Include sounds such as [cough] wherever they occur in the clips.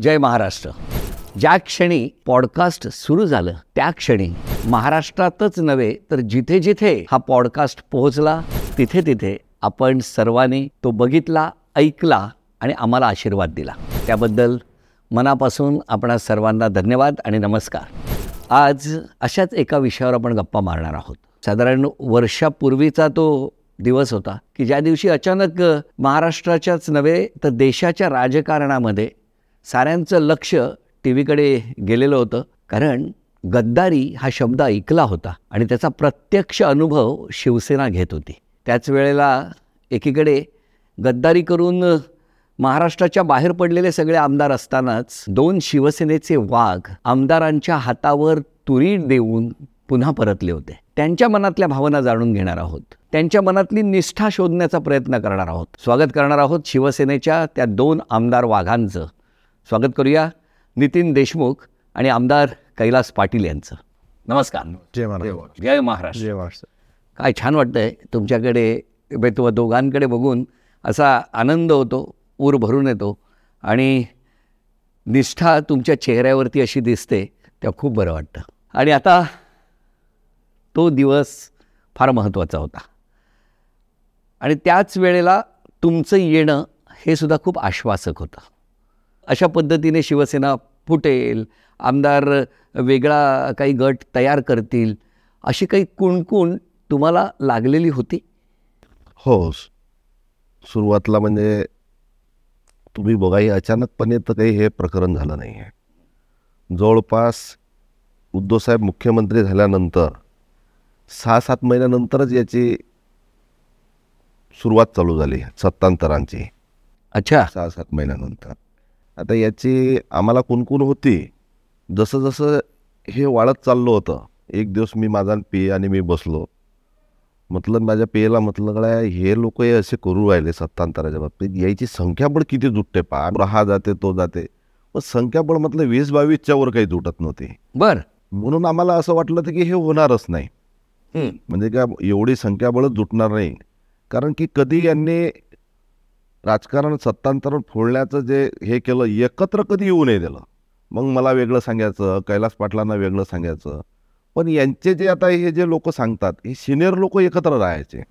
जय महाराष्ट्र. ज्या क्षणी पॉडकास्ट सुरू झालं त्या क्षणी महाराष्ट्रातच नव्हे तर जिथे जिथे हा पॉडकास्ट पोहोचला तिथे तिथे आपण सर्वांनी तो बघितला ऐकला आणि आम्हाला आशीर्वाद दिला. त्याबद्दल मनापासून आपणा सर्वांना धन्यवाद आणि नमस्कार. आज अशाच एका विषयावर आपण गप्पा मारणार आहोत. साधारण वर्षापूर्वीचा तो दिवस होता की ज्या दिवशी अचानक महाराष्ट्राच्याच नव्हे तर देशाच्या राजकारणामध्ये साऱ्यांचं लक्ष टी व्हीकडे गेलेलं होतं. कारण गद्दारी हा शब्द ऐकला होता आणि त्याचा प्रत्यक्ष अनुभव शिवसेना घेत होती. त्याच वेळेला एकीकडे गद्दारी करून महाराष्ट्राच्या बाहेर पडलेले सगळे आमदार असतानाच दोन शिवसेनेचे वाघ आमदारांच्या हातावर तुरी देऊन पुन्हा परतले होते. त्यांच्या मनातल्या भावना जाणून घेणार आहोत. त्यांच्या मनातली निष्ठा शोधण्याचा प्रयत्न करणार आहोत. स्वागत करणार आहोत शिवसेनेच्या त्या दोन आमदार वाघांचं. स्वागत करूया नितीन देशमुख आणि आमदार कैलास पाटील यांचं. नमस्कार. जय महाराज जय महाराष्ट्र. जय महाराष्ट्र. काय छान वाटतंय तुमच्याकडे बे- तुम दोघांकडे बघून असा आनंद होतो ऊर भरून येतो आणि निष्ठा तुमच्या चेहऱ्यावरती अशी दिसते तेव्हा खूप बरं वाटतं. आणि आता तो दिवस फार महत्त्वाचा होता. आणि त्याच वेळेला तुमचं येणं हे सुद्धा खूप आश्वासक होतं. अशा पद्धतीने शिवसेना फुटेल आमदार वेगळा काही गट तयार करतील अशी काही कुणकुण तुम्हाला लागलेली होती? हो सुरुवातीला म्हणजे तुम्ही बघा हे अचानकपणे तर काही हे प्रकरण झालं नाही आहे. जवळपास उद्धवसाहेब मुख्यमंत्री झाल्यानंतर सहा सात महिन्यानंतरच याची सुरुवात चालू झाली सत्तांतरांची. अच्छा. सहा सात महिन्यानंतर. आता याची आम्हाला कुणकुण होती जसं जसं हे वाढत चाललं होतं एक दिवस मी माझा पे आणि मी बसलो. म्हटलं माझ्या पेला म्हटलं गड्या हे लोक हे असे करू राहिले सत्तांतराच्या बाबतीत. याची संख्याबळ किती जुटते पा हा जाते तो जाते. पण संख्याबळ म्हटलं वीस बावीसच्या वर काही जुटत नव्हते. बर. म्हणून आम्हाला असं वाटलं होतं की हे होणारच नाही. म्हणजे का एवढी संख्याबळच जुटणार नाही. कारण की कधी यांनी राजकारण सत्तांतरण फोडण्याचं जे हे केलं एकत्र कधी येऊ नये दिलं. मग मला वेगळं सांगायचं कैलास पाटलांना वेगळं सांगायचं. पण यांचे जे आता हे जे लोक सांगतात हे सिनियर लोक एकत्र राहायचे.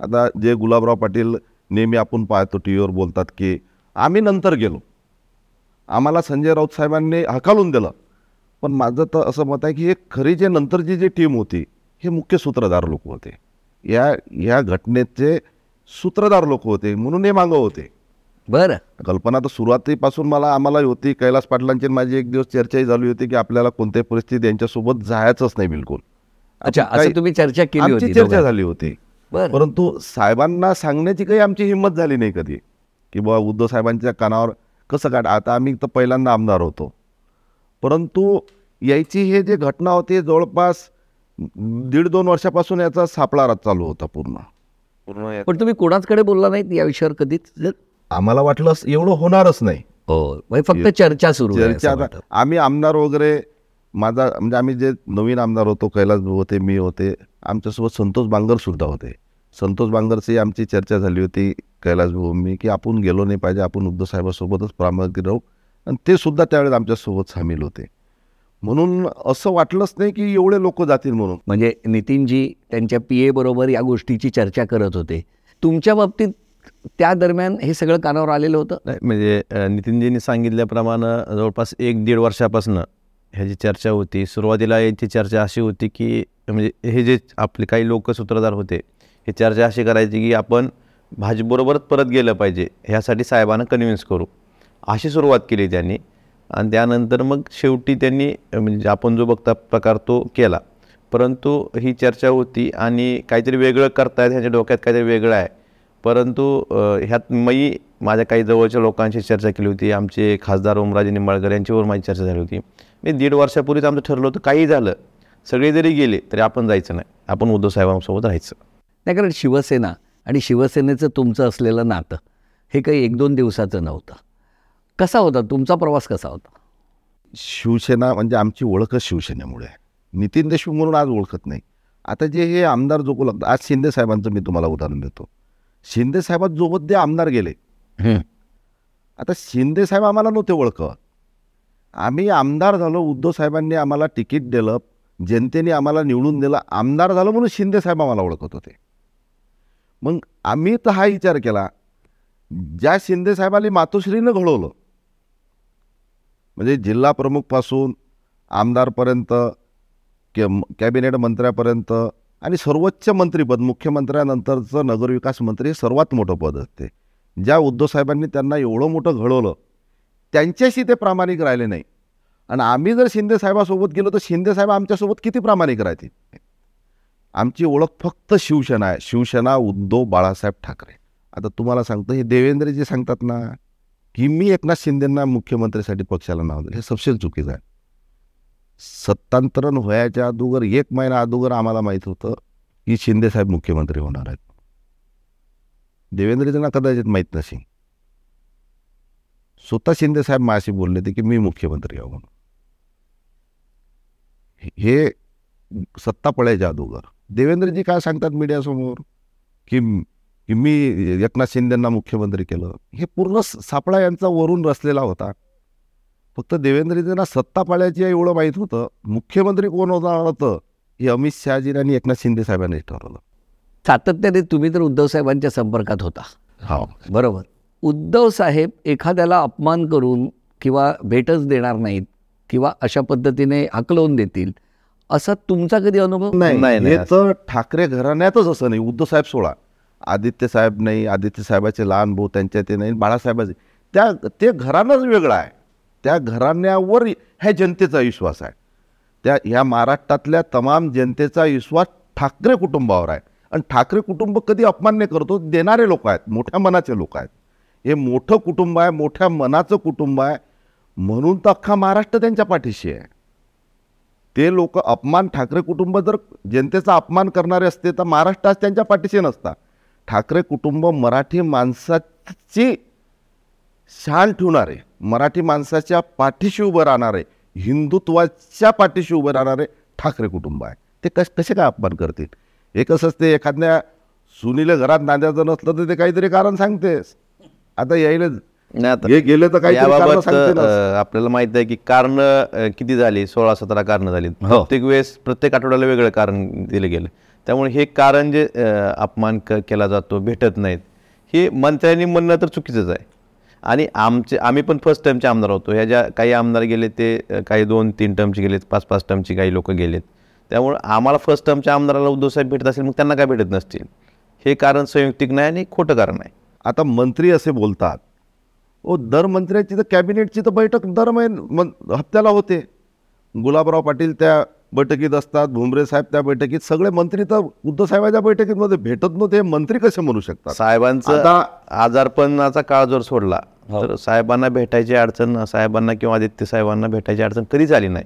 आता जे गुलाबराव पाटील नेहमी आपण पाहतो टी व्हीवर बोलतात की आम्ही नंतर गेलो. आम्हाला संजय राऊत साहेबांनी हकालून दिलं. पण माझं तर असं मत आहे की हे खरी जे नंतरची जी टीम होती हे मुख्य सूत्रधार लोक होते. या ह्या घटनेचे सूत्रधार लोक होते म्हणून हे मागं होते. बर. कल्पना तर सुरुवातीपासून मला आम्हाला होती कैलास पाटलांची माझी एक दिवस चर्चाही झाली होती की आपल्याला कोणत्याही परिस्थितीत यांच्यासोबत जायचंच नाही बिलकुल. अच्छा असं तुम्ही चर्चा केली होती चर्चा. झाली होती. परंतु साहेबांना सांगण्याची काही आमची हिंमत झाली नाही कधी. की बाबा उद्धव साहेबांच्या कानावर कसं काढ आता आम्ही तर पहिल्यांदा आमदार होतो. परंतु याची हे जे घटना होती जवळपास दीड दोन वर्षापासून याचा सापळा चालू होता पूर्ण. पूर्ण पण तुम्ही कोणाचकडे बोलला नाहीत या विषयावर कधीच? आम्हाला वाटलं एवढं होणारच नाही. हो म्हणजे फक्त चर्चा सुरू आहे चर्चा असं आता- वाटतं. आम्ही आमदार वगैरे माझा म्हणजे आम्ही जे नवीन आमदार होतो कैलास भाऊ होते मी होते आमच्यासोबत संतोष बांगर सुद्धा होते. संतोष बांगरची आमची चर्चा झाली होती कैलास भाऊ मी की आपण गेलो नाही पाहिजे आपण उद्धव साहेबांसोबतच प्रामाणिक राहू. आणि ते सुद्धा त्यावेळेस आमच्यासोबत सामील होते. म्हणून असं वाटलंच नाही की एवढे लोक जातील म्हणून. म्हणजे नितीनजी त्यांच्या पी ए बरोबर या गोष्टीची चर्चा करत होते. तुमच्या बाबतीत त्या दरम्यान हे सगळं कानावर आलेलं होतं? नाही म्हणजे नितीनजींनी सांगितल्याप्रमाणे जवळपास एक दीड वर्षापासून ह्याची चर्चा होती. सुरुवातीला याची चर्चा अशी होती की म्हणजे हे जे आपले काही लोक सूत्रधार होते हे चर्चा अशी करायची की आपण भाजपबरोबरच परत गेलं पाहिजे ह्यासाठी साहेबांना कन्व्हिन्स करू. अशी सुरुवात केली त्यांनी. आणि त्यानंतर मग शेवटी त्यांनी म्हणजे आपण जो बघता प्रकार तो केला. परंतु ही चर्चा होती आणि काहीतरी वेगळं करतायत ह्याच्या डोक्यात काहीतरी वेगळं आहे. परंतु ह्यात मी माझ्या काही जवळच्या लोकांशी चर्चा केली होती. आमचे खासदार ओमराजे निंबाळकर यांच्यावर माझी चर्चा झाली होती. मी दीड वर्षापूर्वीच आमचं ठरलं होतं काही झालं सगळे जरी गेले तरी आपण जायचं नाही. आपण उद्धव साहेबांसोबत राहायचं. नाही कारण शिवसेना आणि शिवसेनेचं तुमचं असलेलं नातं हे काही एक दोन दिवसाचं नव्हतं. कसा होता? तुमचा प्रवास कसा होता? शिवसेना म्हणजे आमची ओळखच शिवसेनेमुळे. आहे नितीन देशमुख म्हणून आज ओळखत नाही. आता जे हे आमदार जोकू लागतात आज शिंदे साहेबांचं मी तुम्हाला उदाहरण देतो. शिंदे साहेबांसोबत जे आमदार गेले. हं. आता शिंदे साहेब आम्हाला नव्हते ओळखत. आम्ही आमदार झालो उद्धव साहेबांनी आम्हाला तिकीट दिलं जनतेने आम्हाला निवडून दिलं आमदार झालो म्हणून शिंदे साहेब आम्हाला ओळखत होते. मग आम्ही तर हा विचार केला ज्या शिंदे साहेबांनी मातोश्रीनं घडवलं म्हणजे जिल्हा प्रमुखपासून आमदारपर्यंत के कॅबिनेट मंत्र्यापर्यंत आणि सर्वोच्च मंत्रीपद मुख्यमंत्र्यानंतरचं नगरविकास मंत्री हे सर्वात मोठं पद असते. ज्या उद्धव साहेबांनी त्यांना एवढं मोठं घडवलं त्यांच्याशी ते प्रामाणिक राहिले नाही. आणि आम्ही जर शिंदेसाहेबासोबत गेलो तर शिंदेसाहेब आमच्यासोबत किती प्रामाणिक राहतील? आमची ओळख फक्त शिवसेना आहे. शिवसेना उद्धव बाळासाहेब ठाकरे. आता तुम्हाला सांगतो हे देवेंद्रजी सांगतात ना की मी एकनाथ शिंदेंना मुख्यमंत्रीसाठी पक्षाला नाव दिलं. हे सबसे चुकीचं आहे. सत्तांतरण व्हायच्या अगोदर एक महिना अगोदर आम्हाला माहीत होतं की शिंदे साहेब मुख्यमंत्री होणार आहेत. देवेंद्रजींना कदाचित माहीत नसेल. स्वतः शिंदे साहेब माझ्याशी बोलले होते की मी मुख्यमंत्री आहो म्हणून. हे सत्ता पळायच्या अगोदर. देवेंद्रजी काय सांगतात मीडियासमोर? की की मी एकनाथ शिंदेंना मुख्यमंत्री केलं. हे पूर्ण सापळा यांचा वरून रचलेला होता. फक्त देवेंद्रजींना सत्ता पाळ्याची एवढं माहीत होतं. मुख्यमंत्री कोण होणार होतं हे अमित शहाजी आणि एकनाथ शिंदे साहेबांनी ठरवलं. सातत्याने तुम्ही तर उद्धव साहेबांच्या संपर्कात होता. हा. बरोबर. उद्धव साहेब एखाद्याला अपमान करून किंवा भेटच देणार नाहीत किंवा अशा पद्धतीने हकलवून देतील असा तुमचा कधी अनुभव? नाही, नाही नाही. हे तर ठाकरे घराण्यातच असं नाही. उद्धव साहेब सोळा. आदित्य साहेब नाही आदित्य साहेबाचे लहान भाऊ त्यांच्या ते नाही बाळासाहेबाचे. त्या ते घराणंच वेगळं आहे. त्या घराण्यावर ह्या जनतेचा विश्वास आहे. त्या ह्या महाराष्ट्रातल्या तमाम जनतेचा विश्वास ठाकरे कुटुंबावर आहे. आणि ठाकरे कुटुंब कधी अपमान्य करतो? देणारे लोक आहेत मोठ्या मनाचे लोक आहेत. हे मोठं कुटुंब आहे मोठ्या मनाचं कुटुंब आहे. म्हणून तर अख्खा महाराष्ट्र त्यांच्या पाठीशी आहे. ते लोक अपमान ठाकरे कुटुंब जर जनतेचा अपमान करणारे असते तर महाराष्ट्र आज त्यांच्या पाठीशी नसता. ठाकरे कुटुंब मराठी माणसाची शान ठेवणारे मराठी माणसाच्या पाठीशी उभं राहणारे हिंदुत्वाच्या पाठीशी उभं राहणारे ठाकरे कुटुंब आहे. ते कश कसे काय अपमान करतील? हे कसं असते एखाद्या सुनीले घरात नांद्याचं नसलं तर ते काहीतरी कारण सांगतेस. आता यायला नाही आता हे गेले तर याबाबत. अ, आपल्याला माहीत आहे की कारण किती झाली? सोळा सतरा कारण झाली. प्रत्येक वेळेस प्रत्येक आठवड्याला वेगळं कारण दिलं गेलं. त्यामुळे हे कारण जे अपमान क- केला जातो भेटत नाहीत हे मंत्र्यांनी म्हणणं तर चुकीचंच आहे. आणि आमचे आम्ही पण फर्स्ट टर्मचे आमदार होतो. ह्या ज्या काही आमदार गेले ते काही दोन तीन टर्मचे गेलेत पाच पाच टर्मची काही लोक गेलेत. त्यामुळे आम्हाला फर्स्ट टर्मच्या आमदाराला उद्धवसाहेब भेटत असेल मग त्यांना काय भेटत नसतील? हे कारण संयुक्तिक नाही आणि खोटं कारण आहे. आता मंत्री असे बोलतात ओ दर मंत्र्याची तर कॅबिनेटची तर बैठक दर महिन हप्त्याला होते. गुलाबराव पाटील त्या बैठकीत असतात भुमरे साहेब त्या बैठकीत सगळे मंत्री तर उद्धव साहेबांच्या बैठकीमध्ये भेटत नव्हते हे मंत्री कसे म्हणू शकतात? साहेबांचं आता आजारपणाचा काळ जर सोडला तर साहेबांना भेटायची अडचण साहेबांना किंवा आदित्य साहेबांना भेटायची अडचण कधीच आली नाही.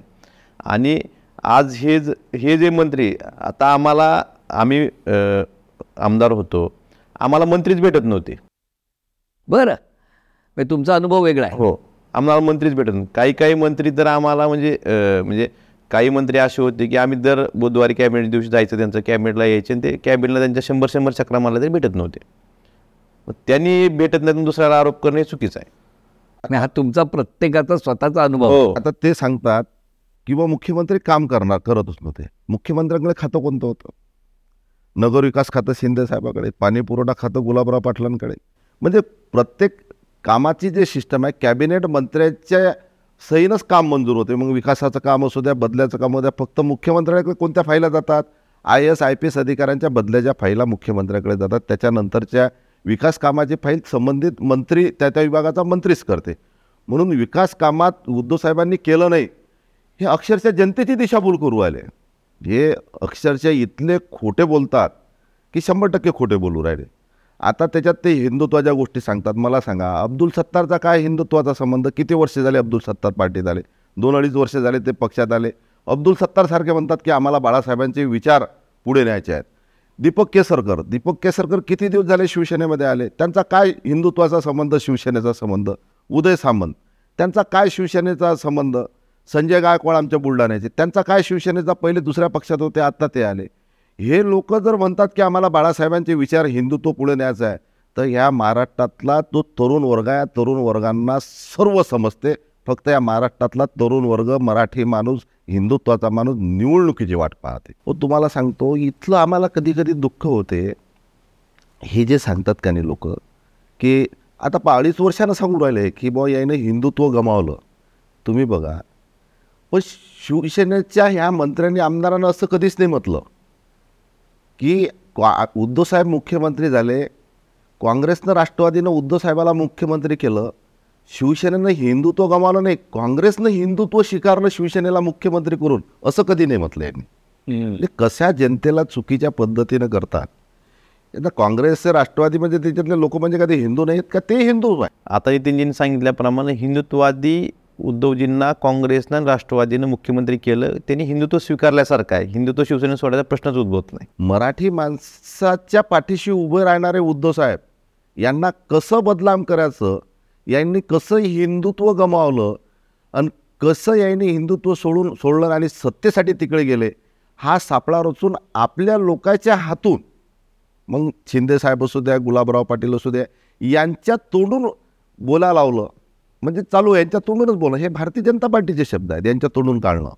आणि आज हे ज- हे जे मंत्री आता आम्हाला आम्ही आमदार होतो आम्हाला मंत्रीच भेटत नव्हते. बरं. म्हणजे तुमचा अनुभव वेगळा आहे. हो आम्हाला मंत्रीच भेटत काही काही मंत्री तर आम्हाला म्हणजे म्हणजे काही मंत्री असे होते की आम्ही दर बुधवारी कॅबिनेट दिवशी जायचं त्यांचं कॅबिनेटला यायचे आणि ते कॅबिनेटला त्यांच्या शंभर शंभर चक्रा मारला तरी भेटत नव्हते. मग त्यांनी भेटत नाही दुसऱ्याला आरोप करणे चुकीचं आहे. आणि हा तुमचा प्रत्येकाचा स्वतःचा अनुभव. हो. आता ते सांगतात किंवा मुख्यमंत्री काम करणार करतच नव्हते. मुख्यमंत्र्यांकडे खातं कोणतं होतं? नगरविकास खातं शिंदे साहेबाकडे पाणी पुरवठा खातं गुलाबराव पाटलांकडे. म्हणजे प्रत्येक कामाची जे सिस्टम आहे कॅबिनेट मंत्र्याच्या सहीनंच काम मंजूर होते. मग विकासाचं काम असू द्या बदल्याचं काम असू द्या फक्त मुख्यमंत्र्याकडे कोणत्या फाईला जातात? I S I P S अधिकाऱ्यांच्या बदल्याच्या फाईला मुख्यमंत्र्याकडे जातात. त्याच्यानंतरच्या विकास कामाची फाईल संबंधित मंत्री त्या त्या विभागाचा मंत्रीच करते. म्हणून विकास कामात उद्धव साहेबांनी केलं नाही हे अक्षरशः जनतेची दिशाभूल करू आले. हे अक्षरशः इथले खोटे बोलतात की शंभर टक्के खोटे बोलू राहिले. आता त्याच्यात ते हिंदुत्वाच्या गोष्टी सांगतात. मला सांगा अब्दुल सत्तारचा काय हिंदुत्वाचा संबंध? किती वर्ष झाले अब्दुल सत्तार पार्टीत आले? दोन अडीच वर्ष झाले ते पक्षात आले. अब्दुल सत्तारसारखे म्हणतात की आम्हाला बाळासाहेबांचे विचार पुढे न्यायचे आहेत. दीपक केसरकर दीपक केसरकर किती दिवस झाले शिवसेनेमध्ये आले? त्यांचा काय हिंदुत्वाचा संबंध शिवसेनेचा संबंध? उदय सामंत त्यांचा काय शिवसेनेचा संबंध? संजय गायकवाड आमच्या बुलढाण्याचे त्यांचा काय शिवसेनेचा? पहिले दुसऱ्या पक्षात होते आत्ता ते आले. हे लोक जर म्हणतात की आम्हाला बाळासाहेबांचे विचार हिंदुत्व पुढे न्यायचा आहे तर ह्या महाराष्ट्रातला तो तरुण वर्ग आहे. या तरुण वर्गांना सर्व समजते. फक्त या महाराष्ट्रातला तरुण वर्ग मराठी माणूस हिंदुत्वाचा माणूस निवडणुकीची वाट पाहते. हो तुम्हाला सांगतो इथलं आम्हाला कधी कधी दुःख होते. हे जे सांगतात का नाही लोक की आता पा अडीच वर्षानं सांगून राहिले की बुवा याने हिंदुत्व गमावलं. तुम्ही बघा. पण शिवसेनेच्या ह्या मंत्र्यांनी आमदारांना असं कधीच नाही म्हटलं. की क्वा उद्धव साहेब मुख्यमंत्री झाले काँग्रेसनं राष्ट्रवादीनं उद्धव साहेबाला मुख्यमंत्री केलं शिवसेनेनं हिंदुत्व गमावलं नाही काँग्रेसनं हिंदुत्व स्वीकारलं शिवसेनेला मुख्यमंत्री करून असं कधी नाही म्हटलं यांनी. म्हणजे कशा जनतेला चुकीच्या पद्धतीनं करतात? आता काँग्रेसचे राष्ट्रवादी म्हणजे त्याच्यातले लोक म्हणजे कधी हिंदू नाहीत का? ते हिंदू आहे आता नितीनजींनी सांगितल्याप्रमाणे हिंदुत्ववादी उद्धवजींना काँग्रेसनं राष्ट्रवादीनं मुख्यमंत्री केलं त्यांनी हिंदुत्व स्वीकारल्यासारखं आहे. हिंदुत्व शिवसेने सोडायचा प्रश्नच उद्भवत नाही. मराठी माणसाच्या पाठीशी उभे राहणारे उद्धव साहेब यांना कसं बदनाम करायचं? यांनी कसं हिंदुत्व गमावलं? आणि कसं यांनी हिंदुत्व सोडून सोडलं आणि सत्तेसाठी तिकडे गेले? हा सापळा रचून आपल्या लोकांच्या हातून मग शिंदे साहेब असू द्या गुलाबराव पाटील असू द्या यांच्या तोंडून बोला लावलं. म्हणजे चालू आहे, यांच्या तोंडूनच बोला हे भारतीय जनता पार्टीचे शब्द आहेत यांच्या तोंडून काढणं.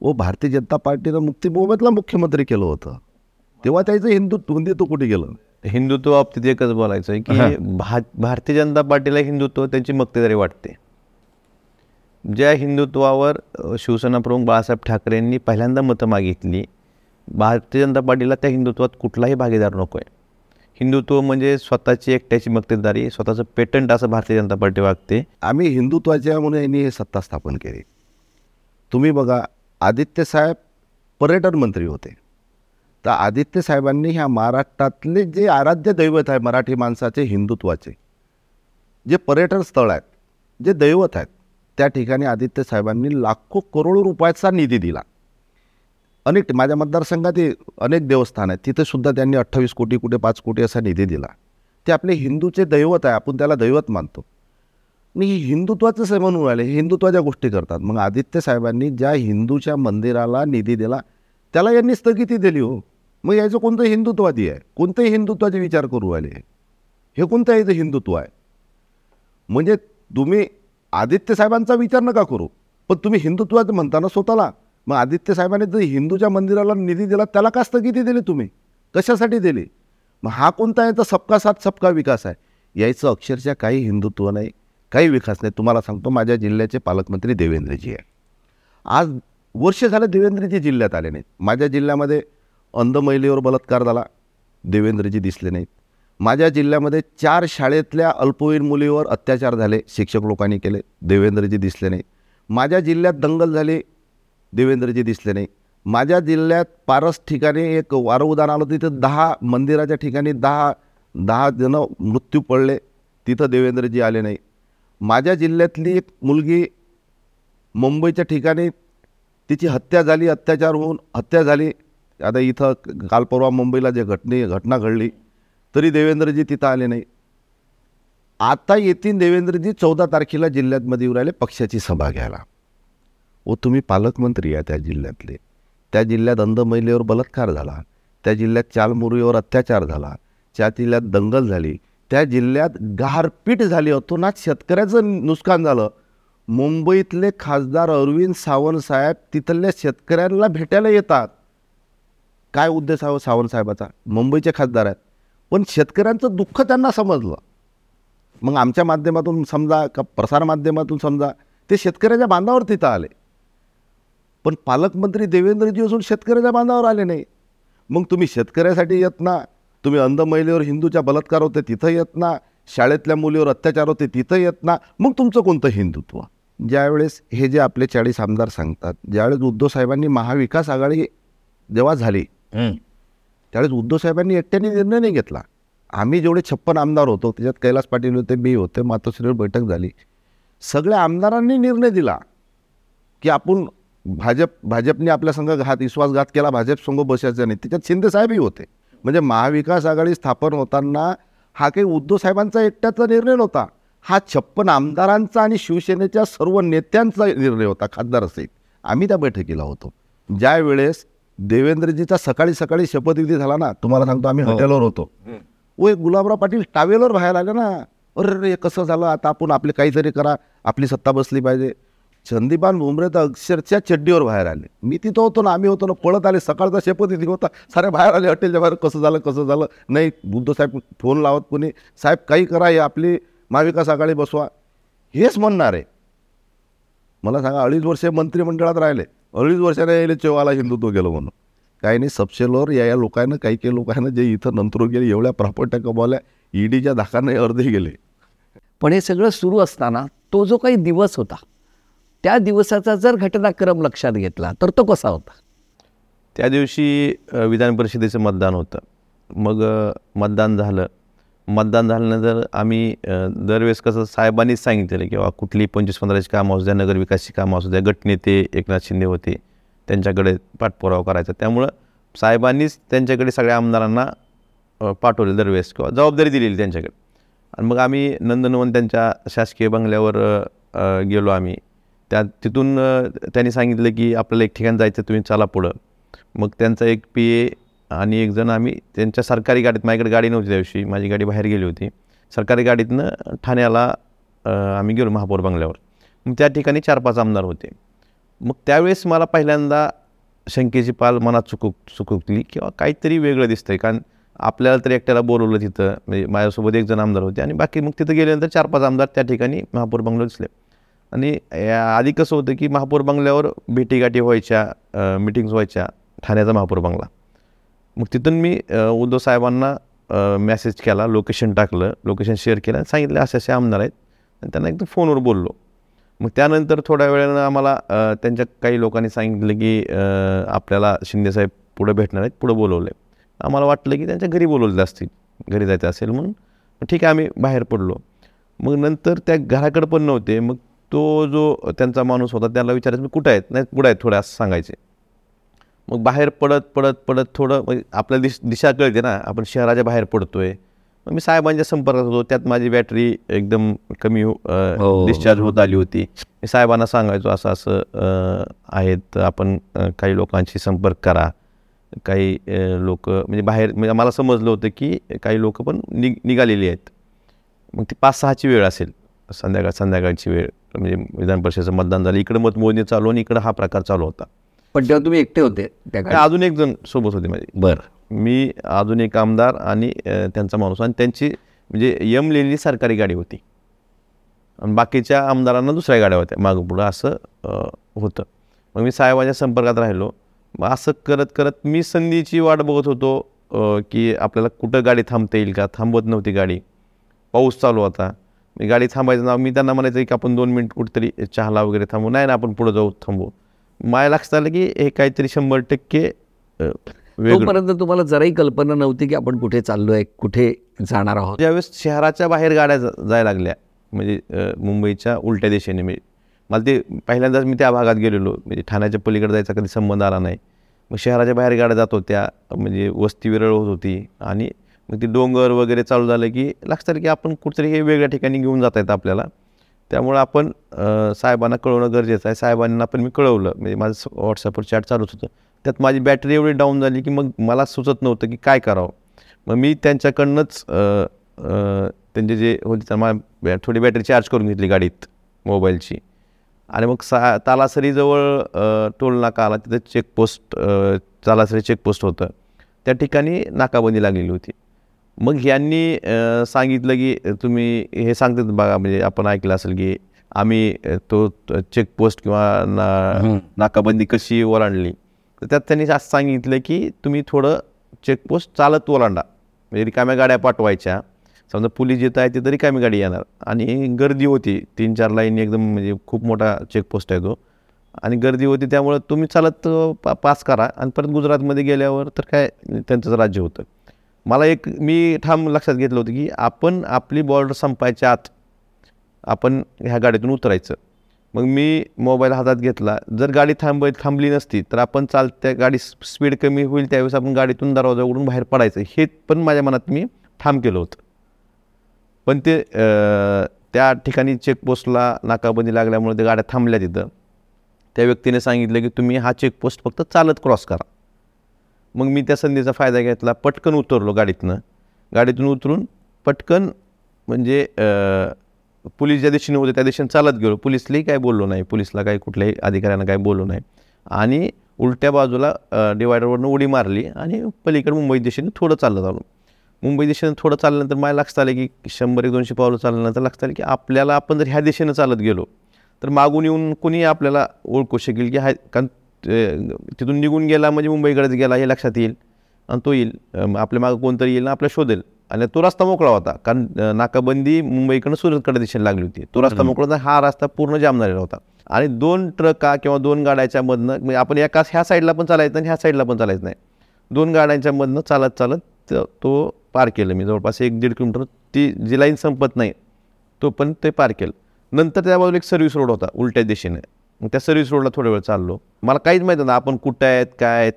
व भारतीय जनता पार्टीनं मुक्ती मोहम्मदला मुख्यमंत्री केलं होतं. तेव्हा त्याचं हिंदुत्व हिंदुत्व कुठे गेलं? हिंदुत्व बाबतीत एकच बोलायचं आहे की भा भारतीय जनता पार्टीला हिंदुत्व त्यांची मक्तेदारी वाटते. ज्या हिंदुत्वावर शिवसेना प्रमुख बाळासाहेब ठाकरेंनी पहिल्यांदा मतं मागितली भारतीय जनता पार्टीला त्या हिंदुत्वात कुठलाही भागीदार नको आहे हिंदुत्व म्हणजे स्वतःची एकट्याची मक्तेदारी स्वतःचं पेटंट असं भारतीय जनता पार्टी वागते. आम्ही हिंदुत्वाच्या म्हणून यांनी हे सत्ता स्थापन केली. तुम्ही बघा आदित्य साहेब पर्यटन मंत्री होते. तर आदित्य साहेबांनी ह्या महाराष्ट्रातले जे आराध्य दैवत आहे मराठी माणसाचे हिंदुत्वाचे जे पर्यटन स्थळ आहेत जे दैवत आहेत त्या ठिकाणी आदित्य साहेबांनी लाखो करोडो रुपयाचा निधी दिला. अनेक माझ्या मतदारसंघात हे अनेक देवस्थान आहेत. तिथेसुद्धा त्यांनी अठ्ठावीस कोटी कुठे पाच कोटी असा निधी दिला. ते आपले हिंदूचे दैवत आहे आपण त्याला दैवत मानतो. आणि हे हिंदुत्वाचंच आहे म्हणून राहिले हिंदुत्वाच्या गोष्टी करतात. मग आदित्य साहेबांनी ज्या हिंदूच्या मंदिराला निधी दिला त्याला यांनी स्थगिती दिली हो. मग याचं कोणतं हिंदुत्वादी आहे? कोणतंही हिंदुत्वाचे विचार करू आले हे. कोणतं याचं हिंदुत्व आहे. म्हणजे तुम्ही आदित्य साहेबांचा विचार नका करू पण तुम्ही हिंदुत्वाचं म्हणता ना स्वतःला मग आदित्य साहेबांनी जर हिंदूच्या मंदिराला निधी दिला त्याला का स्थगिती दिली तुम्ही? कशासाठी दिली? मग हा कोणता आहे? तर सबका साथ सबका विकास आहे. यायचं अक्षरशः काही हिंदुत्व नाही काही विकास नाही. तुम्हाला सांगतो माझ्या जिल्ह्याचे पालकमंत्री देवेंद्रजी आहे आज वर्ष झालं देवेंद्रजी जिल्ह्यात आले नाहीत. माझ्या जिल्ह्यामध्ये अंध महिलेवर बलात्कार झाला देवेंद्रजी दिसले नाहीत. माझ्या जिल्ह्यामध्ये चार शाळेतल्या अल्पवयीन मुलीवर अत्याचार झाले शिक्षक लोकांनी केले देवेंद्रजी दिसले नाही माझ्या जिल्ह्यात दंगल झाली देवेंद्रजी दिसले नाही. माझ्या जिल्ह्यात पारस ठिकाणी एक वारउदान आलं. तिथं दहा मंदिराच्या ठिकाणी दहा दहा जणं मृत्यू पडले. तिथं देवेंद्रजी आले नाही. माझ्या जिल्ह्यातली एक मुलगी मुंबईच्या ठिकाणी तिची हत्या झाली अत्याचार होऊन हत्या झाली. आता इथं काल परवा मुंबईला जे घटने घटना घडली तरी देवेंद्रजी तिथं आले नाही. आता येतील देवेंद्रजी चौदा तारखेला जिल्ह्यातमध्ये येऊ राहिले पक्षाची सभा घ्यायला. व तुम्ही पालकमंत्री आहे त्या जिल्ह्यातले. त्या जिल्ह्यात अंध महिलेवर बलात्कार झाला. त्या जिल्ह्यात चालमुरीवर अत्याचार झाला. त्या जिल्ह्यात दंगल झाली. त्या जिल्ह्यात गारपीट झाली. अतोनात शेतकऱ्याचं नुकसान झालं. मुंबईतले खासदार अरविंद सावंत साहेब तिथल्या शेतकऱ्यांना भेटायला येतात. काय उद्देश आहे हो सावंत साहेबाचा? मुंबईचे खासदार आहेत. पण शेतकऱ्यांचं दुःख त्यांना समजलं. मग आमच्या माध्यमातून समजा का प्रसारमाध्यमातून समजा ते शेतकऱ्याच्या बांधावर तिथं आले. पण पालकमंत्री देवेंद्रजी असून शेतकऱ्याच्या बांधावर आले नाही. मग तुम्ही शेतकऱ्यासाठी येत ना. तुम्ही अंध महिलेवर हिंदूच्या बलात्कार होते तिथं येत ना. शाळेतल्या मुलीवर अत्याचार होते तिथं येत ना. मग तुमचं कोणतं हिंदुत्व? ज्यावेळेस हे जे आपले चाळीस आमदार सांगतात ज्यावेळेस उद्धव साहेबांनी महाविकास आघाडी जेव्हा झाली त्यावेळेस उद्धव साहेबांनी एकट्याने निर्णय नाही घेतला. आम्ही जेवढे छप्पन आमदार होतो त्याच्यात कैलास पाटील होते मी होते मातोश्रीवर बैठक झाली. सगळ्या आमदारांनी निर्णय दिला की आपण भाजप भाजपने आपल्या संघ घात विश्वासघात केला भाजप संघ बसायचं नाही. त्याच्यात शिंदे साहेबही होते. म्हणजे महाविकास आघाडी स्थापन होताना हा काही उद्धव साहेबांचा एकट्याचा निर्णय नव्हता. हा छप्पन आमदारांचा आणि शिवसेनेच्या सर्व नेत्यांचा निर्णय होता खासदार असेल आम्ही त्या बैठकीला होतो. ज्या वेळेस देवेंद्रजीचा सकाळी सकाळी शपथविधी झाला ना तुम्हाला सांगतो आम्ही हॉटेलवर होतो. ओ एक गुलाबराव पाटील टावेलवर बाहेर आले ना. अरे रे कसं झालं? आता आपण आपले काहीतरी करा. आपली सत्ता बसली पाहिजे. संदीपान भुमरे तर अक्षरशः चड्डीवर बाहेर आले. मी तिथं होतो ना आम्ही होतो ना पळत आले. सकाळचा शेपत तिथे होता. सारे बाहेर आले हॉटेलच्या बाहेर. कसं झालं कसं झालं? नाही बुद्ध साहेब फोन लावत कोणी. साहेब काही करा हे आपली महाविकास आघाडी बसवा. हेच म्हणणार आहे. मला सांगा अडीच वर्ष मंत्रिमंडळात राहिले. अडीच वर्षाने यायले चेवाला हिंदुत्व गेलो म्हणून. काही नाही सबसेलोर या या लोकांना काही काही लोकांना जे इथं नंतर गेले एवढ्या प्रॉपर्ट्या कमावल्या ईडीच्या धाकाने अर्धे गेले. पण हे सगळं सुरू असताना तो जो काही दिवस होता त्या दिवसाचा जर घटनाक्रम लक्षात घेतला तर तो कसा होता? त्या दिवशी विधान परिषदेचं मतदान होतं. मग मतदान झालं. मतदान झाल्यानंतर आम्ही दरवेळेस कसं साहेबांनीच सांगितलेलं किंवा कुठली पंचवीस पंधराची कामं असू द्या नगरविकासची कामं असू द्या गटनेते एकनाथ शिंदे होते त्यांच्याकडे पाठपुरावा करायचा. त्यामुळं साहेबांनीच त्यांच्याकडे सगळ्या आमदारांना पाठवले दरवेळेस किंवा जबाबदारी दिलेली त्यांच्याकडे. आणि मग आम्ही नंदनवन त्यांच्या शासकीय बंगल्यावर गेलो आम्ही. त्या तिथून त्यांनी सांगितलं की आपल्याला एक ठिकाण जायचं तुम्ही चला पुढं. मग त्यांचा एक पी ए आणि एक जण आम्ही त्यांच्या सरकारी गाडीत माझ्याकडे गाडी नव्हती त्या दिवशी माझी गाडी बाहेर गेली होती. सरकारी गाडीतनं ठाण्याला आम्ही गेलो महापौर बंगल्यावर. मग त्या ठिकाणी चार पाच आमदार होते. मग त्यावेळेस मला पहिल्यांदा शंकेची पाल मनात चुकू चुकुकली किंवा काहीतरी वेगळं दिसतं आहे कारण आपल्याला तर एकट्याला बोलवलं तिथं म्हणजे माझ्यासोबत एक जण आमदार होते आणि बाकी मग तिथं गेल्यानंतर चार पाच आमदार त्या ठिकाणी महापौर बंगल्यावर दिसले. आणि या आधी कसं होतं की महापौर बंगल्यावर भेटीगाठी व्हायच्या मिटिंग्स व्हायच्या ठाण्याचा महापौर बंगला. मग तिथून मी उद्धव साहेबांना मेसेज केला लोकेशन टाकलं लोकेशन शेअर केलं आणि सांगितलं असे असे आमदार आहेत. आणि त्यांना एकदम फोनवर बोललो. मग त्यानंतर थोड्या वेळानं आम्हाला त्यांच्या काही लोकांनी सांगितलं की आपल्याला शिंदेसाहेब पुढं भेटणार आहेत पुढं बोलवलं आम्हाला वाटलं की त्यांच्या घरी बोलवले असतील घरी जायचं असेल म्हणून. मग ठीक आहे आम्ही बाहेर पडलो. मग नंतर त्या घराकडं पण नव्हते. मग तो जो त्यांचा माणूस होता त्याला विचारायचं मी कुठं आहेत? नाही पुढं आहेत थोडं असं सांगायचे. मग बाहेर पडत पडत पडत थोडं म्हणजे आपल्याला दिश दिशा कळते ना आपण शहराच्या बाहेर पडतोय. मग मी साहेबांच्या संपर्कात होतो त्यात माझी बॅटरी एकदम कमी हो. डिस्चार्ज होत आली होती. मी साहेबांना सांगायचो असं असं आहेत आपण काही लोकांशी संपर्क करा. काही लोक म्हणजे बाहेर म्हणजे मला समजलं होतं की काही लोक पण निघ निघालेली आहेत. मग ती पाच सहाची वेळ असेल. संध्याकाळ संध्याकाळची वेळ म्हणजे विधान परिषदेचं मतदान झालं. इकडं मतमोजणी चालू आणि इकडं हा प्रकार चालू होता. पण तेव्हा तुम्ही एकटे होते त्या अजून एक जण सोबत होते माझे. बरं. मी अजून एक आमदार आणि त्यांचा माणूस आणि त्यांची म्हणजे यम लिहिलेली सरकारी गाडी होती. आणि बाकीच्या आमदारांना दुसऱ्या गाड्या होत्या. मागं पुढं असं होतं. मग मी साहेबांच्या संपर्कात राहिलो. मग असं करत करत मी संधीची वाट बघत होतो की आपल्याला कुठं गाडी थांबता येईल का? थांबवत नव्हती गाडी. पाऊस चालू होता. मी गाडी थांबायचं नाव मी त्यांना म्हणायचं की आपण दोन मिनिट कुठेतरी चहाला वगैरे थांबू. नाही ना आपण पुढं जाऊ थांबू. माझ्या लक्षात आलं की हे काहीतरी शंभर टक्के तोपर्यंत तुम्हाला जराही कल्पना नव्हती की आपण कुठे चाललोय कुठे जाणार आहोत. ज्यावेळेस शहराच्या बाहेर गाड्या जायला लागल्या म्हणजे मुंबईच्या उलट्या दिशेने म्हणजे मला ते पहिल्यांदाच मी त्या भागात गेलेलो म्हणजे ठाण्याच्या पलीकडे जायचा कधी संबंध आला नाही. मग शहराच्या बाहेर गाड्या जात होत्या म्हणजे वस्ती विरळ होत होती आणि मग ते डोंगर वगैरे चालू झालं की लक्षात आलं की आपण कुठेतरी काही वेगळ्या ठिकाणी घेऊन जाता येतं आपल्याला. त्यामुळं आपण साहेबांना कळवणं गरजेचं आहे. साहेबांना पण मी कळवलं. म्हणजे माझं व्हॉट्सअपवर चॅट चालूच होतं. त्यात माझी बॅटरी एवढी डाऊन झाली की मग मला सुचत नव्हतं की काय करावं. मग मी त्यांच्याकडनंच त्यांचे जे होते त्या मा- बॅ- थोडी बॅटरी चार्ज करून घेतली गाडीत मोबाईलची आणि मग सा तालासरीजवळ टोल नाका आला. तिथं चेकपोस्ट तालासरी चेकपोस्ट होतं. त्या ठिकाणी नाकाबंदी लागलेली होती. मग यांनी सांगितलं की तुम्ही हे सांगतात बघा म्हणजे आपण ऐकलं असेल की आम्ही तो चेकपोस्ट किंवा ना नाकाबंदी कशी ओलांडली? तर त्यात त्यांनी असं सांगितलं की तुम्ही थोडं चेकपोस्ट चालत ओलांडा. म्हणजे रिकाम्या गाड्या पाठवायच्या. समजा पोलीस जिथं आहे तिथं रिकामी गाडी येणार. आणि गर्दी होती. तीन चार लाईन एकदम म्हणजे खूप मोठा चेकपोस्ट आहे तो. आणि गर्दी होती त्यामुळं तुम्ही चालत पा पास करा. आणि परत गुजरातमध्ये गेल्यावर तर काय त्यांचंच राज्य होतं. मला एक मी ठाम लक्षात घेतलं होतं की आपण आपली बॉर्डर संपायच्या आत आपण ह्या गाडीतून उतरायचं. मग मी मोबाईल हातात घेतला. जर गाडी थांब थांबली नसती तर आपण चालत्या गाडी स्पीड कमी होईल त्यावेळेस आपण गाडीतून दरवाजा उघडून बाहेर पडायचं. हे पण माझ्या मनात मी ठाम केलं होतं. पण ते त्या ठिकाणी चेकपोस्टला नाकाबंदी लागल्यामुळे त्या गाड्या थांबल्या तिथं. त्या व्यक्तीने सांगितलं की तुम्ही हा चेकपोस्ट फक्त चालत क्रॉस करा. मग मी त्या संधीचा फायदा घेतला पटकन उतरलो गाडीतनं. गाडीतून उतरून पटकन म्हणजे पोलीस ज्या दिशेने होते त्या दिशेने चालत गेलो. पोलिसलाही काही बोललो नाही. पोलिसला काही कुठल्याही अधिकाऱ्यांना काही बोललो नाही. आणि उलट्या बाजूला डिवायडरवरनं उडी मारली आणि पलीकडे मुंबई दिशेने थोडं चालत आलो. मुंबई दिशेनं थोडं चालल्यानंतर मला लक्षात आलं की शंभर एक दोनशे पावलं चालल्यानंतर लक्षात आलं की आपल्याला आपण जर ह्या दिशेनं चालत गेलो तर मागून येऊन कोणी आपल्याला ओळखू शकेल की हा कारण तिथून निघून गेला म्हणजे मुंबईकडेच गेला हे लक्षात येईल. आणि तो येईल आपल्या मागं कोणतरी येईल ना आपल्या शोधेल आणि तो रस्ता मोकळा होता कारण नाकाबंदी मुंबईकडनं सुरतकडे दिशेने लागली होती. तो रस्ता मोकळा होता हा रस्ता पूर्ण जाम झालेला होता. आणि दोन ट्रका किंवा दोन गाड्याच्या मधनं म्हणजे आपण एकाच ह्या साईडला पण चालायचं नाही ह्या साईडला पण चालायचं नाही. दोन गाड्यांच्या मधनं चालत चालत त- तो पार केलं मी. जवळपास एक दीड किलोमीटर ती जी लाईन संपत नाही तो पण ते पार केलं. नंतर त्या बाजूला एक सर्व्हिस रोड होता उलट्या दिशेने. मग त्या सर्व्हिस रोडला थोडा वेळ चाललो. मला काहीच माहीत नव्हतं आपण कुठं आहेत काय आहेत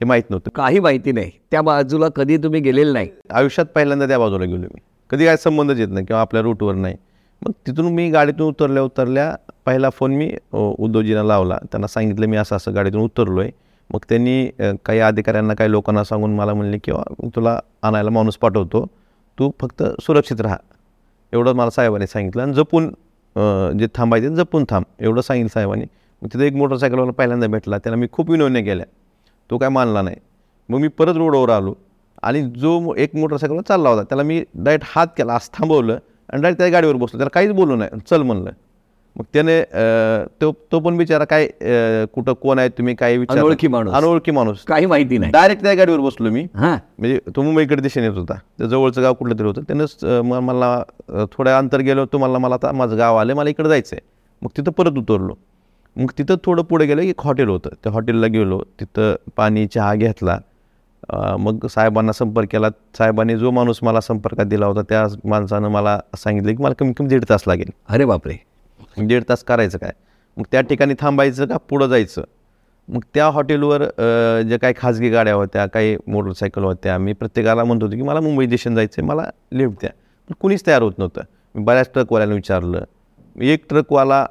हे माहीत नव्हतं. काही माहिती नाही. त्या बाजूला कधी तुम्ही गेलेले नाही. आयुष्यात पहिल्यांदा त्या बाजूला गेलो मी. कधी काय संबंधच येत नाही किंवा आपल्या रूटवर नाही. मग तिथून मी गाडीतून उतरल्या उतरल्या पहिला फोन मी उद्धवजींना लावला. त्यांना सांगितलं मी असं असं गाडीतून उतरलो आहे मग त्यांनी काही अधिकाऱ्यांना काही लोकांना सांगून मला म्हणले किंवा तुला आणायला माणूस पाठवतो. तू फक्त सुरक्षित राहा. एवढं मला साहेबांनी सांगितलं आणि जपून जे थांबायचे ते जपून थांब. एवढं सांगितलं साहेबांनी. मग तिथे एक मोटरसायकलवाला पहिल्यांदा भेटला. त्याला मी खूप विनवण्या केल्या. तो काय मानला नाही. मग मी परत रोडवर आलो. आणि जो एक मोटरसायकलवर चालला होता त्याला मी डायरेक्ट हात केला. असं थांबवलं आणि डायरेक्ट त्या गाडीवर बसलो. त्याला काहीच बोललो नाही. चल म्हणलं. मग त्याने तो तो पण बिचारा काय कुठं कोण आहे तुम्ही काय विचार अनोळखी माणूस. अनोळखी माणूस. काही माहिती नाही. डायरेक्ट त्या गाडीवर बसलो मी. म्हणजे तो मुंबईकडे दिशेने येत होता. त्या जवळचं गाव कुठलं तरी होतं. म- मला थोड्या अंतर गेलो. तो मला मला आता माझं गाव आलं मला इकडे जायचं आहे मग तिथं परत उतरलो. मग तिथं थोडं पुढे गेलं एक हॉटेल होतं. त्या हॉटेलला गेलो. तिथं पाणी चहा घेतला. मग साहेबांना संपर्क केला. साहेबांनी जो माणूस मला संपर्कात दिला होता त्या माणसानं मला सांगितलं की मला कमी कमी दीड तास लागेल. अरे बापरे. दीड तास करायचं काय? मग त्या ठिकाणी थांबायचं का? पुढं जायचं. मग त्या हॉटेलवर ज्या काही खाजगी गाड्या होत्या काही मोटरसायकल होत्या मी प्रत्येकाला म्हणत होतो की मला मुंबई स्टेशन जायचं आहे मला लिफ्ट द्या. पण कुणीच तयार होत नव्हतं. मी बऱ्याच ट्रकवाल्यानं विचारलं. एक ट्रकवाला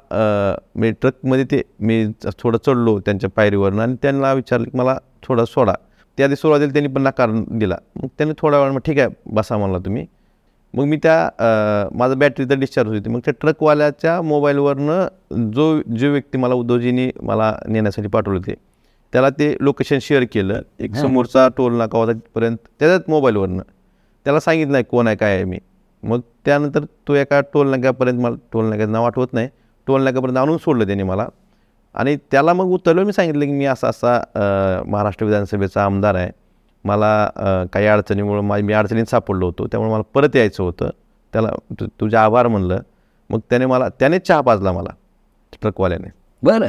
मी ट्रकमध्ये ते मी थोडं चढलो त्यांच्या पायरीवरनं आणि त्यांना विचारलं की मला थोडं सोडा. त्या आधी सुरुवातीला त्यांनी पण नकार दिला. मग त्यांनी थोडा वेळ मग ठीक आहे बसा म्हणला तुम्ही. मग मी त्या माझं बॅटरी तर डिस्चार्ज होती. मग त्या ट्रकवाल्याच्या मोबाईलवरनं जो जो व्यक्ती मला उद्धवजींनी मला नेण्यासाठी पाठवलं होते त्याला ते लोकेशन शेअर केलं. एक समोरचा टोल नाका होता तिथपर्यंत त्याच्याच मोबाईलवरनं त्याला सांगितलं नाही कोण आहे काय आहे मी. मग त्यानंतर तो एका टोल नाक्यापर्यंत मला टोल नाक्याचं नाव आठवत नाही. टोल नाक्यापर्यंत आणून सोडलं त्याने मला. आणि त्याला मग उतरलो मी सांगितलं की मी असा असा महाराष्ट्र विधानसभेचा आमदार आहे. मला काही अडचणीमुळं मा मी अडचणीत सापडलो होतो. त्यामुळे मला परत यायचं होतं. त्याला तु तुझे आभार म्हणलं. मग त्याने मला त्याने चहा पाजला मला ट्रकवाल्याने. बरं.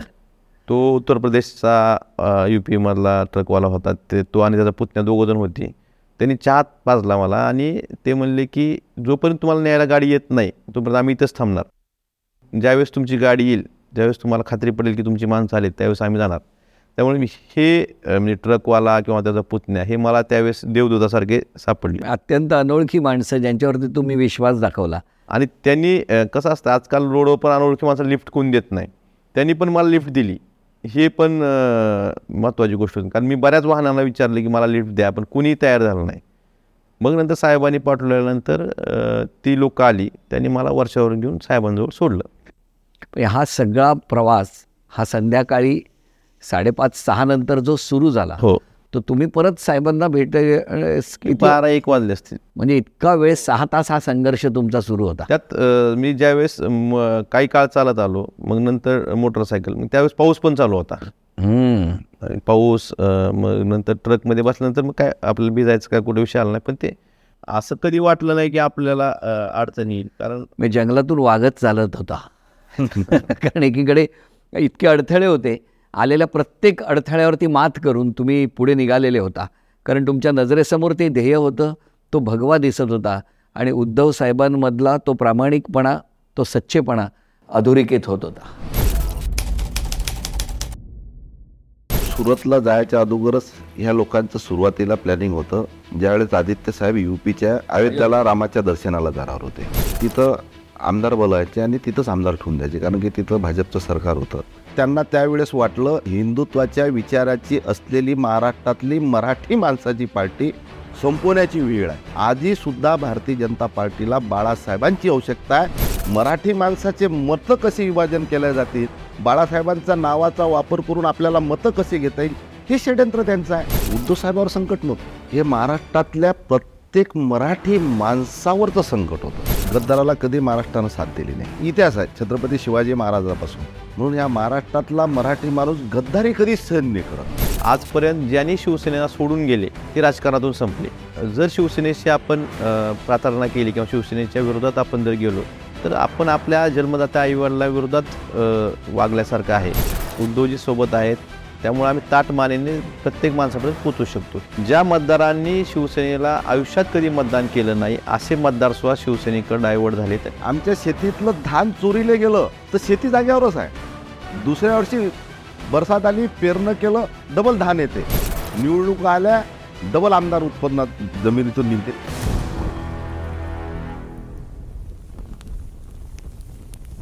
तो उत्तर प्रदेशचा यू पीमधला ट्रकवाला होता. ते तो आणि त्याचा पुतण्या दोघंजण होती. त्यांनी चहा पाजला मला आणि ते म्हणले की जोपर्यंत तुम्हाला न्यायला गाडी येत नाही तोपर्यंत आम्ही इथंच थांबणार. ज्यावेळेस तुमची गाडी येईल ज्यावेळेस तुम्हाला खात्री पडेल की तुमची माणसं आली त्यावेळेस आम्ही जाणार. त्यामुळे मी हे म्हणजे ट्रकवाला किंवा त्याचा पुतण्या हे मला त्यावेळेस देवदूतासारखे सापडले. अत्यंत अनोळखी माणसं ज्यांच्यावरती तुम्ही विश्वास दाखवला. आणि त्यांनी कसं असतं आजकाल रोडवर पण अनोळखी माणसं लिफ्ट कोण देत नाही. त्यांनी पण मला लिफ्ट दिली. हे पण महत्त्वाची गोष्ट होती. कारण मी बऱ्याच वाहनांना विचारलं की मला लिफ्ट द्या पण कुणीही तयार झालं नाही. मग नंतर साहेबांनी पाठवल्यानंतर ती लोक आली. त्यांनी मला वर्षावर घेऊन साहेबांजवळ सोडलं. पण हा सगळा प्रवास हा संध्याकाळी साडेपाच सहा नंतर जो सुरू झाला हो. तो तुम्ही परत साहेबांना भेट बारा एक वाजले असतील. म्हणजे इतका वेळ सहा तास हा संघर्ष तुमचा सुरू होता. त्यात मी ज्यावेळेस काही काळ चालत आलो मग नंतर मोटरसायकल मग त्यावेळेस पाऊस पण चालू होता. पाऊस मग नंतर ट्रकमध्ये बसल्यानंतर मग काय आपल्याला भिजायचं काय कुठे विषय आला नाही. पण ते असं कधी वाटलं नाही की आपल्याला अडचण येईल. कारण मी जंगलातून वागत चालत होता. [laughs] कारण एकीकडे इतके अडथळे होते आलेल्या प्रत्येक अडथळ्यावरती मात करून तुम्ही पुढे निघालेले होता. कारण तुमच्या नजरेसमोर ते ध्येय होतं तो भगवा दिसत होता आणि उद्धव साहेबांमधला तो प्रामाणिकपणा तो सच्चेपणा अधोरेखित होत होता. सुरतला जायच्या अगोदरच ह्या लोकांचं सुरुवातीला प्लॅनिंग होतं. ज्यावेळेस आदित्य साहेब युपीच्या अयोध्याला रामाच्या दर्शनाला जाणार होते. तिथं आमदार बोलायचे आणि तिथंच आमदार ठेवून द्यायचे. कारण की तिथं भाजपचं सरकार होतं. त्यांना त्यावेळेस वाटलं हिंदुत्वाच्या विचाराची असलेली महाराष्ट्रातली मराठी माणसाची पार्टी संपवण्याची वेळ आहे. आधी सुद्धा भारतीय जनता पार्टीला बाळासाहेबांची आवश्यकता आहे. मराठी माणसाचे मतं कसे विभाजन केले जातील? बाळासाहेबांचा नावाचा वापर करून आपल्याला मतं कसे घेता येईल? हे षड्यंत्र त्यांचं आहे. उद्धवसाहेबावर संकट नव्हतं. हे महाराष्ट्रातल्या प्रत्येक प्रत्येक मराठी माणसावरचं संकट होतं. गद्दाराला कधी महाराष्ट्रानं साथ दिली नाही. इतिहास आहे छत्रपती शिवाजी महाराजापासून. म्हणून या महाराष्ट्रातला मराठी माणूस गद्दारी कधी सहन नाही करत. आजपर्यंत ज्यांनी शिवसेनेला सोडून गेले ते राजकारणातून संपले. जर शिवसेनेशी आपण प्रार्थना केली किंवा शिवसेनेच्या विरोधात आपण जर गेलो तर आपण आपल्या जन्मदात्या आईवडिलाविरोधात वागल्यासारखं आहे. उद्धवजी सोबत आहेत त्यामुळे आम्ही ताट मानेने प्रत्येक माणसापर्यंत पोचू शकतो. ज्या मतदारांनी शिवसेनेला आयुष्यात कधी मतदान केलं नाही असे मतदार सुद्धा शिवसेनेकडे डायवर्ट झालेत आमच्या शेतीतलं धान चोरीले गेलं तर शेती जागेवरच आहे. दुसऱ्या वर्षी बरसात आली पेरणं केलं डबल धान येते. निवडणूक आल्या डबल आमदार उत्पन्नात जमिनीतून निघते.